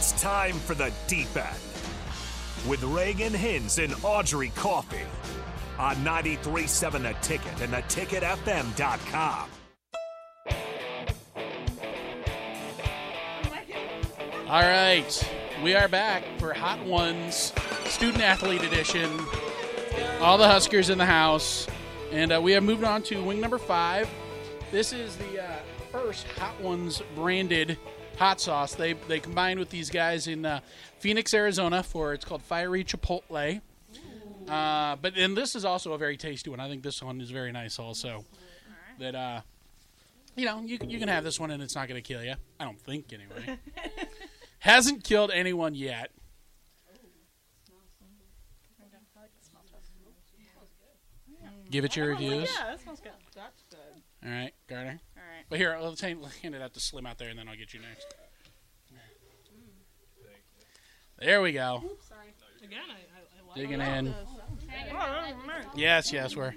It's time for the deep end with Reagan Hins and Audrey Coffee on 93.7 The Ticket and theticketfm.com. All right, we are back for Hot Ones Student Athlete Edition. All the Huskers in the house, and uh, we have moved on to wing number five. This is the uh, first Hot Ones branded hot sauce. They they combined with these guys in uh, Phoenix, Arizona, for it's called Fiery Chipotle. Uh, but and this is also a very tasty one. I think this one is very nice also. That uh, you know, you you can have this one and it's not going to kill you. I don't think anyway. Hasn't killed anyone yet. Give it your reviews. Yeah, that smells good. That's good. All right, Garner. All right. But here, let's hand, hand it out to Slim out there, and then I'll get you next. There we go. Sorry, Again, I, I, I Digging in. this. I don't remember. Yes, yes, we're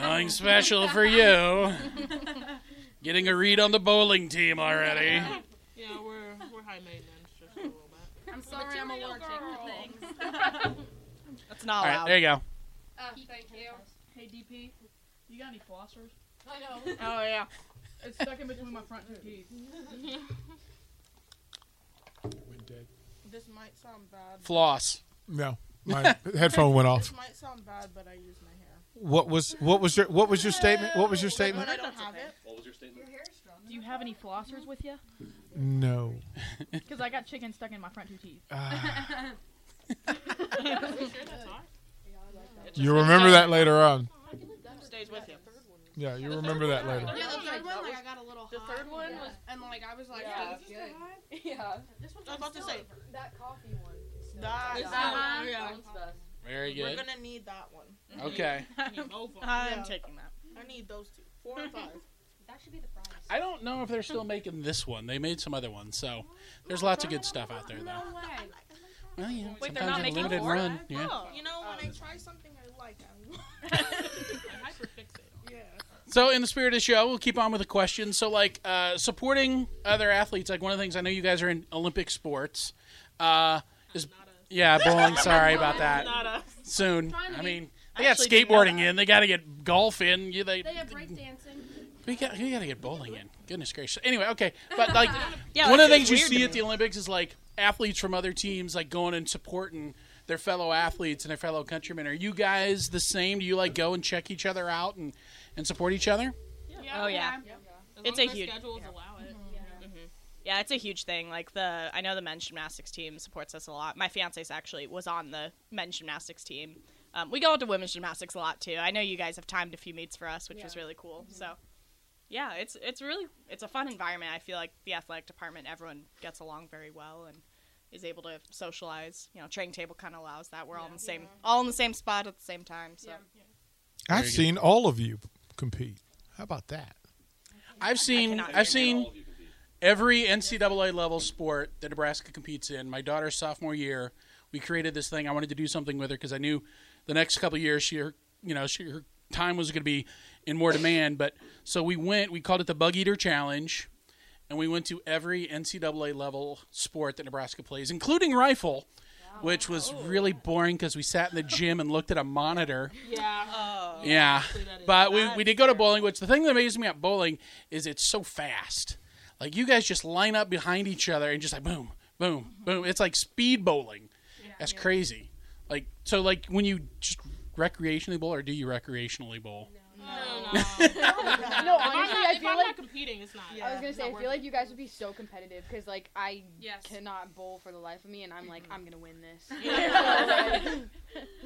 going special for you. Getting a read on the bowling team already. Yeah, we're we're high maintenance just a little bit. I'm sorry, I'm allergic to things. That's not All right, allowed. there you go. Oh, thank you. Hey DP, you got any flossers? I know. Oh yeah. It's stuck in between my front two teeth. This might sound bad. Floss. No, my headphone went off. This off. might sound bad, but I use my hair. What was what was your what was your statement? What was your statement? When I don't have it. Do you have any flossers with you? No. Because I got chicken stuck in my front two teeth. Ah. You remember that later on. Stays with you. Yeah, you remember that later. Yeah, the third one, like I got a little The hot. third one was. and like I was like, Yeah, "Is this good. hot?" Yeah. This one's I was about to say. that coffee one. That, Uh-huh. yeah. Very good. We're good. gonna need that one. Okay. I need both of them. I'm Yeah. taking that. I need those two. Four and five. That should be the prize. I don't know if they're still making this one. They made some other ones, so there's lots of good stuff out there, though. No way. Well, you know, Wait, they're sometimes not you have a making limited more? run. Yeah. Oh, you know when I try something I like, I hyperfixate. Yeah. So, in the spirit of the show, we'll keep on with the questions. So, like uh, supporting other athletes, like one of the things I know you guys are in Olympic sports. Uh, is yeah, bowling. Sorry about that. Not us. Soon. I mean, they got actually skateboarding in. They got to get golf in. You, they, They have breakdancing. we got, we got to get bowling in. Goodness gracious. Anyway, okay, but like Yeah, one of the that's things you weird to see at me. the Olympics is like athletes from other teams like going and supporting their fellow athletes and their fellow countrymen. Are you guys the same? Do you like go and check each other out and, and support each other? Oh yeah. As It's a huge- schedules allow it. Mm-hmm. Mm-hmm. Yeah, it's a huge thing. Like the, I know the men's gymnastics team supports us a lot. My fiance's actually was on the men's gymnastics team. Um, we go into women's gymnastics a lot too. I know you guys have timed a few meets for us, which was really cool. Mm-hmm. So, yeah, it's it's really it's a fun environment. I feel like the athletic department, everyone gets along very well and is able to socialize. You know, training table kind of allows that. We're all in the same all in the same spot at the same time. So. I've seen all of you compete. How about that? I've seen cannot I've seen every NCAA level sport that Nebraska competes in. My daughter's sophomore year, we created this thing. I wanted to do something with her because I knew the next couple of years she, her, you know, she, her time was going to be in more demand. But so we went. We called it the Bug Eater Challenge, and we went to every NCAA level sport that Nebraska plays, including rifle. Which was really boring because we sat in the gym and looked at a monitor. Yeah. Oh. Yeah, but we, we did go to bowling. Which the thing that amazes me about bowling is it's so fast. Like you guys just line up behind each other and just like boom, boom, boom. It's like speed bowling. That's crazy. Like so, like when you just recreationally bowl, or do you recreationally bowl? No, no. No, If I'm honestly, not, I if feel I'm like not competing, it's not. I was gonna say, I feel like you guys would be so competitive because, like, I Yes. cannot bowl for the life of me, and I'm like, mm-hmm. I'm gonna win this.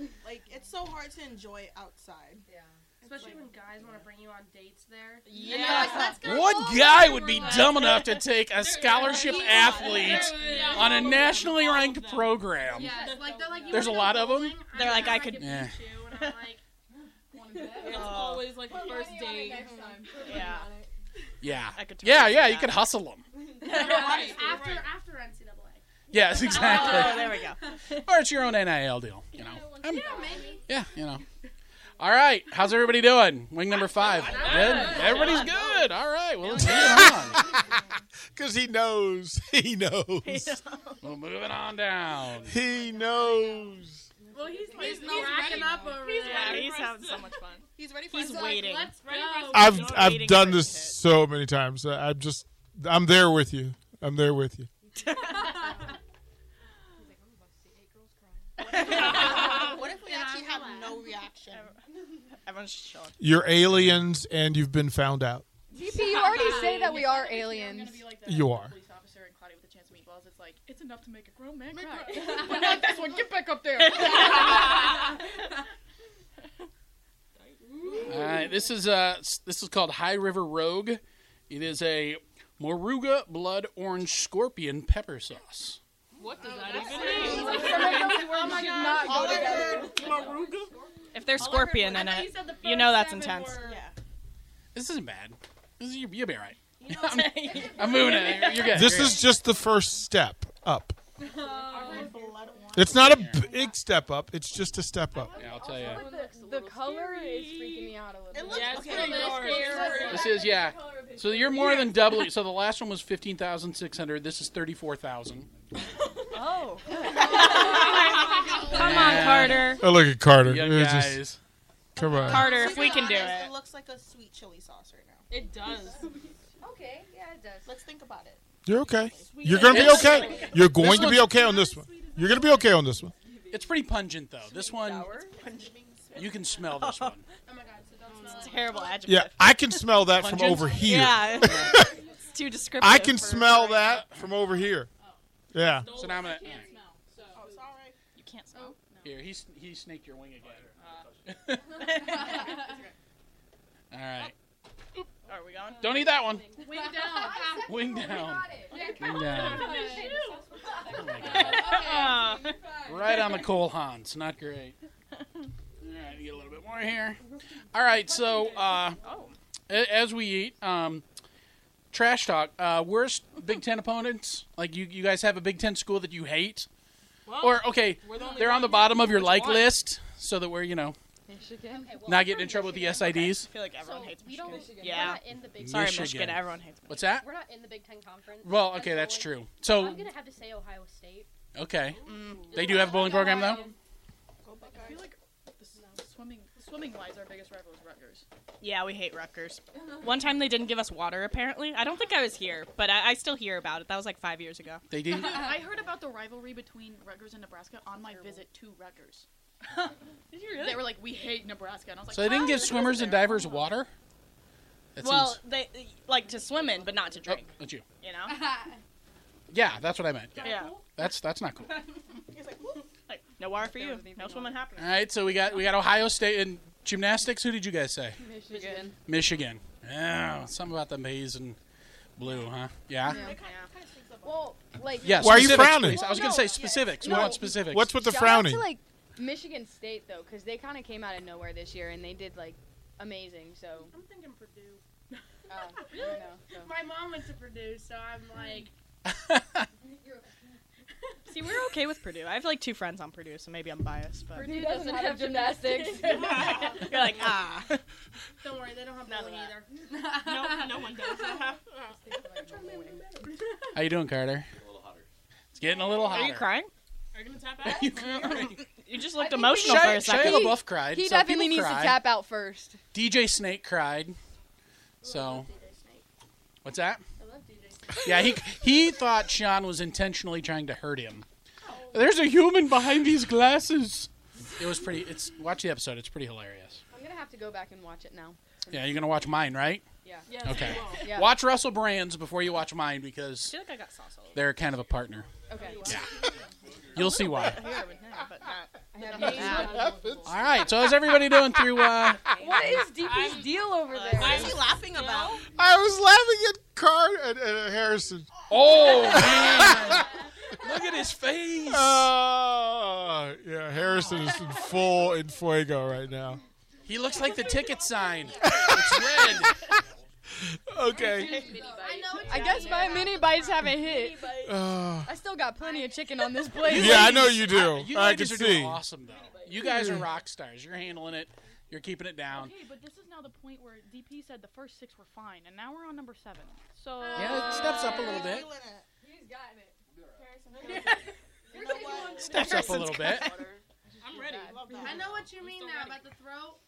like it's so hard to enjoy outside. Yeah. Especially when guys want to bring you on dates there. Yeah. Let's go What bowling." guy would be dumb enough to take a scholarship athlete on a nationally ranked program? Yes, like they're like. You There's a lot of them. They're like, I I could- It's uh, always like the first date. Mm-hmm. Yeah. Yeah, I could totally yeah, see yeah. You that. could hustle them. Right, after after NCAA. Yes, Oh, exactly. there we go. or it's your own NIL deal. You know. Yeah, maybe. yeah, you know. All right, how's everybody doing? Wing number five. Good. Everybody's good. All right. Well, let's move on. Because he knows. He knows. Well, moving on down. He knows. Well, he's He's, he's, racking up over He's there. Yeah, ready he's having to- so much fun. He's ready for He's us to- waiting. Let's go. I've He's I've done this it to hit. so many times. I- I'm just I'm there with you. I'm there with you. What if we actually have no reaction? Everyone's just chilling. You're aliens and you've been found out. DP, you already say that we are aliens. You are. With a chance of meatballs. It's like it's enough to make a grown man cry. but not this one. Get back up there. All right, this is uh this is called High River Rogue. It is a Moruga blood orange scorpion pepper sauce. What does that even mean? not go together. If there's scorpion in it, you know that's intense. were- This isn't bad. This is, you'll be all right. I'm, I'm moving it. You're good. This You're is just the first step up. It's not a big step up. It's just a step up. Yeah, I'll tell you. The, the color is freaking me out a little It bit. looks Yeah, it's okay, pretty dark. dark. This is yeah. So you're more than doubling. So the last one was fifteen thousand six hundred. This is thirty four thousand. Oh. Come on, Carter. Oh, look at Carter. Young It's just- guys. come on. Carter, if we can do it. It looks like a sweet chili sauce right now. It does. Okay, yeah, it does. Let's think about it. You're okay. You're gonna be okay. You're going to be okay on this one. You're gonna be okay on this one. It's pretty pungent though. This one, you can smell this one. Oh my god, so don't smell it. Terrible adjective. Yeah, I can smell that from Pungent? over here. Yeah. it's too descriptive. I can for- smell that from over here. Oh. Yeah. So now I'm gonna. Oh, it's all right. You can't smell. Oh. Here, he s- he snaked your wing again. Uh. All right. Are we going? Don't eat that one. Wing down. Wing down. Wing down. Uh, Right on the coal Hans. Not great. All right, get a little bit more here. All right, so uh, as we eat, um, trash talk. Uh, worst Big Ten opponents? Like you, you guys have a Big Ten school that you hate, or okay, they're on the bottom of your like list, so that we're you know Michigan. not getting in trouble with the SIDs. I feel like everyone So hates we Michigan. don't. Yeah. We're not in the Big. Sorry, Michigan. Michigan. Everyone hates Michigan. What's that? We're not in the Big Ten conference. Well, okay, that's Bowling. true. So I'm gonna have to say Ohio State. okay, mm. they do have a bowling program though. I feel like the swimming, swimming wise, our biggest rival is Rutgers. Yeah, we hate Rutgers. One time they didn't give us water, apparently. I don't think I was here, but I, I still hear about it. That was like five years ago. They didn't. I heard about the rivalry between Rutgers and Nebraska on my visit to Rutgers. Did you They were like, "We hate Nebraska," and I was like, So they didn't "Ah, give swimmers and divers water. That Well, seems- they like to swim in, but not to oh, drink. that's you. You know? Yeah, that's what I meant. Yeah. Yeah. That's that's not cool. Like no water for you. No swimming happening. All right, so we got we got Ohio State in gymnastics. Who did you guys say? Michigan. Michigan. Yeah, something about the maize and blue, huh? Yeah. Well, like, Yeah. Why are you frowning? please. I was gonna say yeah. specifics. We No. want specifics. What's with the shout frowning? to like Michigan State though, because they kind of came out of nowhere this year and they did like amazing. So, I'm thinking Purdue. uh, I don't know. So. My mom went to Purdue, so I'm like, See, we're okay with Purdue. I have like two friends on Purdue, so maybe I'm biased. But Purdue doesn't have gymnastics. you're like, ah. don't worry, they don't have bowling either. no, no one does. How you doing, Carter? It's getting a little hotter. Are you crying? Are you gonna tap out? You just looked think emotional Shia, for a second. Shia LaBeouf cried. He so definitely needs cry. to tap out first. DJ Snake cried. So what's that? I love DJ. Yeah, he he thought Sean was intentionally trying to hurt him. Oh. There's a human behind these glasses. It was pretty. It's watch the episode. It's pretty hilarious. I'm gonna have to go back and watch it now. Yeah, you're gonna watch mine, right? Yeah. Okay. Yeah. Watch Russell Brand's before you watch mine I because feel like I got sauce they're kind of a partner. Okay. Yeah. You'll see why. Here, but not. I have All right. So how's everybody doing through? Uh, What is DP's deal over there? Why is he laughing about? I was laughing at Carter and, and Harrison. oh man! Look at his face. Uh, yeah, Harrison is in full in fuego right now. He looks like the ticket sign. It's red. Okay. I know it's I guess my mini bites haven't hit. Uh, I still got plenty of chicken on this plate. yeah, I know you do. You I can are see. doing awesome though. You guys are rock stars. You're handling it. You're keeping it down. Okay, but this is now the point where DP said the first six were fine, and now we're on number seven. So Yeah, it steps up a little bit. He's gotten it. Steps up a little bit. I'm ready. I know what you mean now about the throat.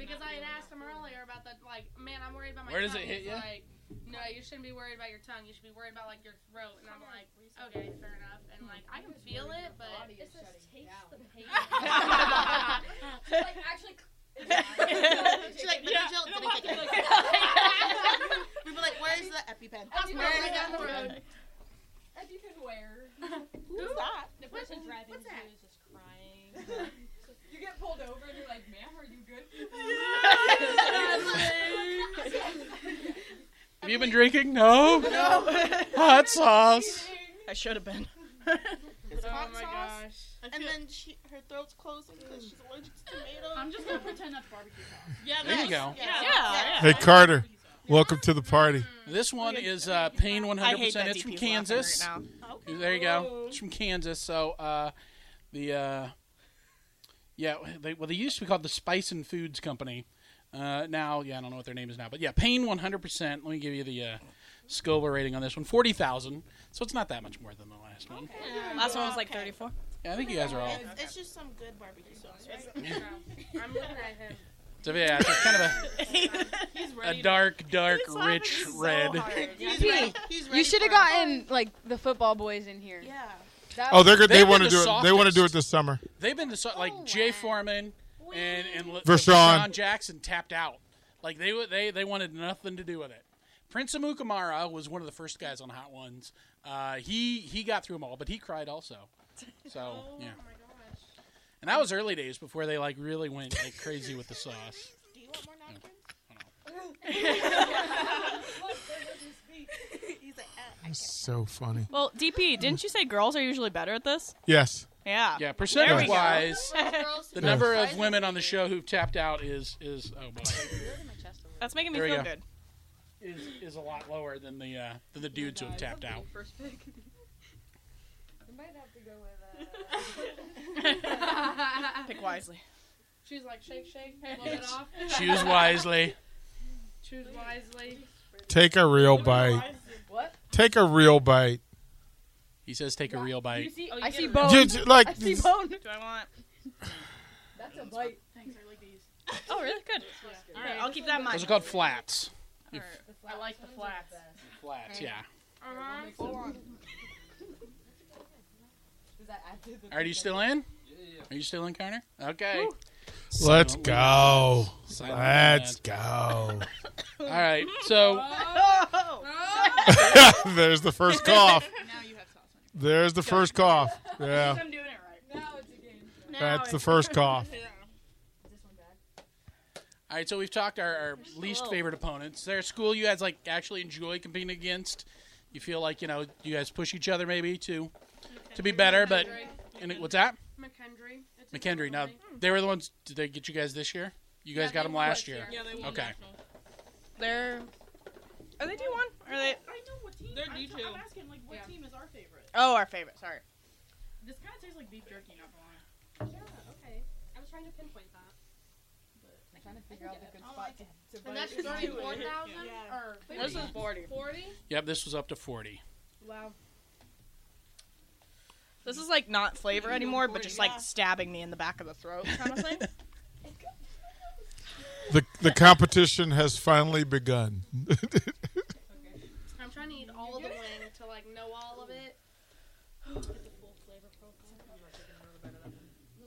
Because I had asked him earlier about the like, man, I'm worried about my Where does tongue. it hit you? Like, no, you shouldn't be worried about your tongue. You should be worried about like your throat. And I'm like, okay, fair enough. And like, I can feel it, but It says taste the pain. like actually. She's like, but Jill didn't take it. we were like, where's the EpiPen? Where is down the it? road. Who's that? The person driving what's is just crying. You get pulled over and you're like, ma'am, are you good? Have you been drinking? No. No. Hot sauce. I should have been. It's Oh hot my sauce. gosh. And then she, her throat's closing because she's allergic to tomatoes. I'm just gonna pretend that's barbecue sauce. yeah, There you nice. go. Yeah. Yeah. Hey Carter, welcome to the party. This one is uh, Pain 100%. I hate that it's from DP's laughing Kansas. right now. There you go. It's from Kansas. So uh, the uh, yeah, they, well they used to be called the Spicin Foods Company. Uh, now, yeah, I don't know what their name is now, but yeah, Pain 100%. Let me give you the uh, Scoville rating on this one, 40,000. So it's not that much more than the last one. Last one was like 34. Yeah, I think you guys are all. It's, it's just some good barbecue sauce, right? I'm looking at him. So yeah, it's kind of a, a dark, dark, He's rich so red. hard. He's ready. He's ready You should have gotten like the football boys in here. Yeah. That Oh, they're good. They want to been do the it. They want to do it this summer. They've been the so- like Jay Foreman and and L- Vershawn. Jackson tapped out. Like they they they wanted nothing to do with it. Prince Amukamara was one of the first guys on Hot Ones. Uh, he he got through them all, but he cried also. So yeah, Oh my gosh. and that was early days before they like really went like crazy with the sauce. Do you want more napkins? He's like, I So funny. Well, DP, didn't you say girls are usually better at this? Yes. Yeah. Yeah, percentage wise, the number of women on the show who've tapped out is is oh boy That's making me There we feel go. good. is is a lot lower than the uh, than the dudes who have tapped out. First pick. You might have to go with. Uh... Pick wisely. She's like, shake, shake, blow it off. Choose wisely. Choose wisely. Take a real bite. What? Take a real bite. He says, "Take a real You bite." see, Oh, you I get see it. bone. Just, like I see bone. Do I want? That's a bite. Thanks, I like these. Oh, really? Good. All right, I'll keep that in mind. Those are called flats. I like the flats. Flats, yeah. Uh-huh. Are you still in? Are you still in, Connor? Okay. Let's go. Silent Let's lunch. go. All right. So There's the first cough. Now you have sauce on There's the first cough. Yeah. I'm doing it right. That's the first cough. all right. So we've talked our, our least favorite opponents. Is there a school you guys like actually enjoy competing against? You feel like you know you guys push each other maybe to to be better, but and it- what's that? McKendree. It's a McKendree. good Now they were the ones. Did they get you guys this year? You guys Yeah, got them last year. year. Yeah, they won Okay. national. They're. Are they D one? Are they? I know what team. They're I'm, D2. I'm asking like what Yeah. team is our favorite. Oh, our favorite. Sorry. This kind of tastes like beef jerky, not gonna lie. Yeah, okay. I was trying to pinpoint that. I'm trying to figure out the good I spot oh, to, to And bite. that's thirty-four thousand Yeah. or This is forty. forty. Yep. This was up to forty. Wow. This is like not flavor anymore, but just like stabbing me in the back of the throat kind of thing. The the competition has finally begun. I'm trying to eat all of the wing to like know all of it. Get the full flavor profile.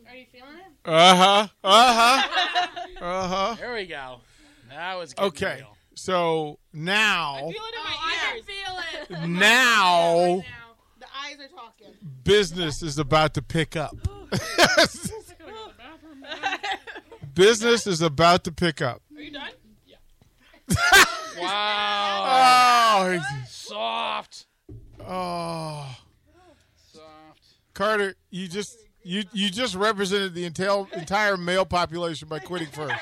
Are you feeling it? Uh huh. Uh huh. Uh huh. There we go. That was getting Okay. real. So now, feel it in Oh, my I ears. can feel it. now Right now. The eyes are talking. business is about to pick up. business is about to pick up. Are you done? Yeah. wow. Oh, Soft. oh, Soft. Carter, you just you you just represented the entire entire male population by quitting first. Sherman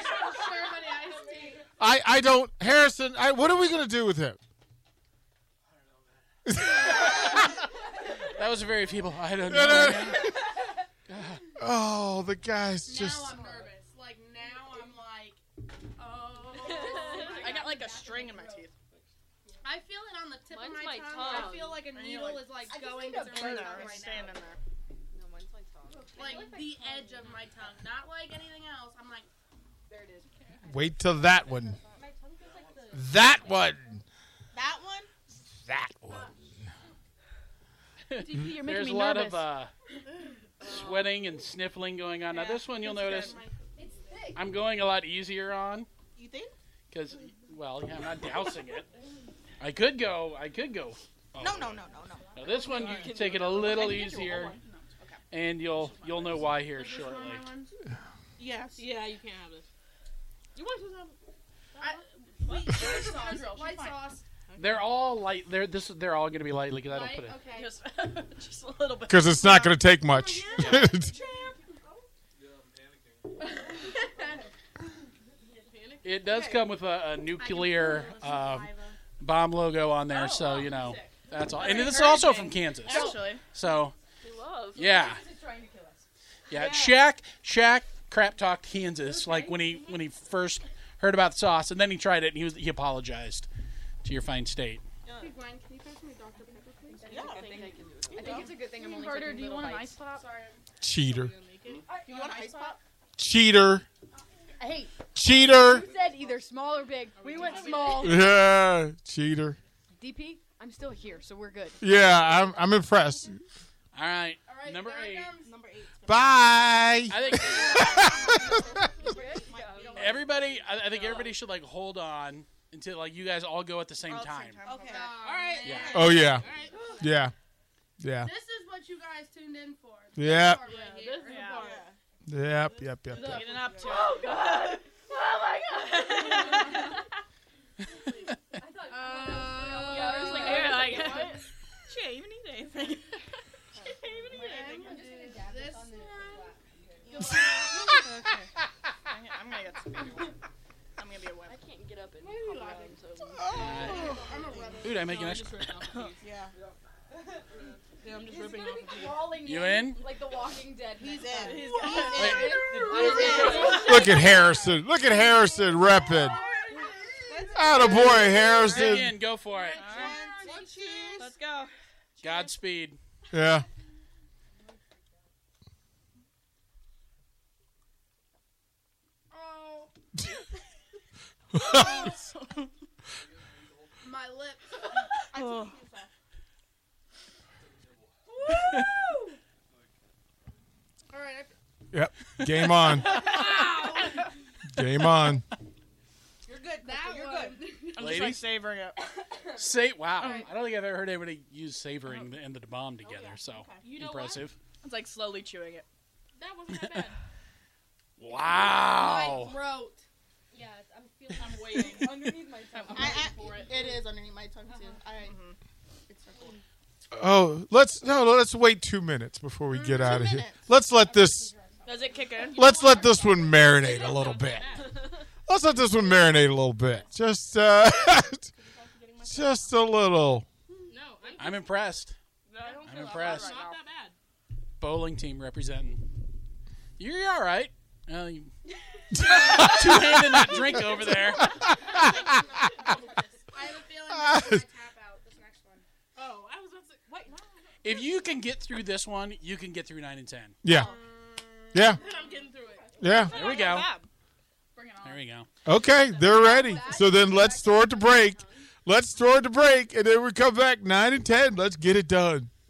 iced tea. I I don't Harrison. I what are we gonna do with him? That was very feeble. I don't know. man. oh, the guy's just. Now I'm nervous. Like now I'm like, oh. I got like a string in my teeth. I feel it on the tip Mine's of my, my tongue. tongue. I feel like a needle like- is like going through my tongue right now. There. No, mine's my tongue. Like the edge of my tongue, not like anything else. I'm like, there it is. Wait till that one. That one. That one. That you're making There's me a lot nervous. of uh, sweating and sniffling going on. Now this one you'll notice It's thick. I'm going a lot easier on You think? because, well, yeah, I'm not dousing it. I could go. I could go. No, no, no, no, no. Now this one you can take it a little easier, and you'll you'll know why here shortly. Yes. Yeah, you can't have this. You want to have? I, wait, white sauce. White sauce. They're all light. They're this. They're all going to be lightly because I don't Light? put it. Okay. Just, just a little bit. Because it's not going to take much. It does come with a, a nuclear uh, bomb logo on there, so you know that's all. And this is also from Kansas, Actually, so They love. yeah, yeah. Shaq, Shaq, crap talked Kansas like when he when he first heard about the sauce, and then he tried it and he was he apologized to your fine state. Hey, Gwen, can you pass me Dr. Pepper, please? Yeah. I think I can do it. I think it's a good thing I'm only Carter, taking do you want an ice pop? Sorry. Cheater. Uh, you want an ice pop? Cheater. Uh, hey, Cheater. you said either small or big. We went small. Yeah. Cheater. DP, I'm still here, so we're good. Yeah, I'm, I'm impressed. All right, All right, number eight. Number eight. Bye. I think everybody. I, I think everybody should like hold on until like you guys all go at the same time. Okay. All right. Yeah. Oh, yeah. Yeah. Yeah. This is what you guys tuned in for. Yep. Part right here. yeah. Yep. Yep. Yep. yep. Getting up to Oh god! Oh my god! Uh, Yeah, I was like, Yeah, like- what? She ain't even eat anything. she ain't even eat anything. this I'm gonna- I'm gonna get some. I'm gonna be a I whip. can't get up and hop around, so. Oh, I'm a rebel. Dude, I make an extra. Yeah. Yeah, I'm just ripping off of you. You in? Like the Walking Dead. He's next time. in. He's, Wait, in. Look at Harrison. Look at Harrison repping. Attaboy, Harrison. Reagan, go for it. One, cheers. Let's go. Godspeed. Yeah. My lips. Oh. All right. Yep. Game on. Game on. You're good. That You're one. good. I'm just like Ladies? savoring it. Say, wow. I don't think I've ever heard anybody use savoring oh. and the bomb oh, together. So You know impressive. It's like slowly chewing it. That wasn't that bad. Wow. My throat. Yeah, I'm waiting. Underneath my tongue. I'm I, waiting I, for it. it is underneath my tongue too. Uh-huh. All right. Mm-hmm. It's circle. Oh, let's no, let's wait two minutes before we get mm-hmm. out of here. minutes. Let's let this Does it kick in? let's let this one marinate a little bit. Let's let this one marinate a little bit. Just uh just a little. No, I'm, I'm impressed. I don't I'm feel impressed. Right not that bad. Bowling team representing. You're all right. Uh, you- two-handing that drink over there. I have a feeling this is my tap out. This next one. Oh, I was about to say. Wait. If you can get through this one, you can get through nine and ten. Yeah. Yeah. I'm getting through it. Yeah. There we go. Bad. Bring it on. There we go. Okay, they're ready. So then let's throw it to break. Let's throw it to break and then we come back 9 and 10. Let's get it done.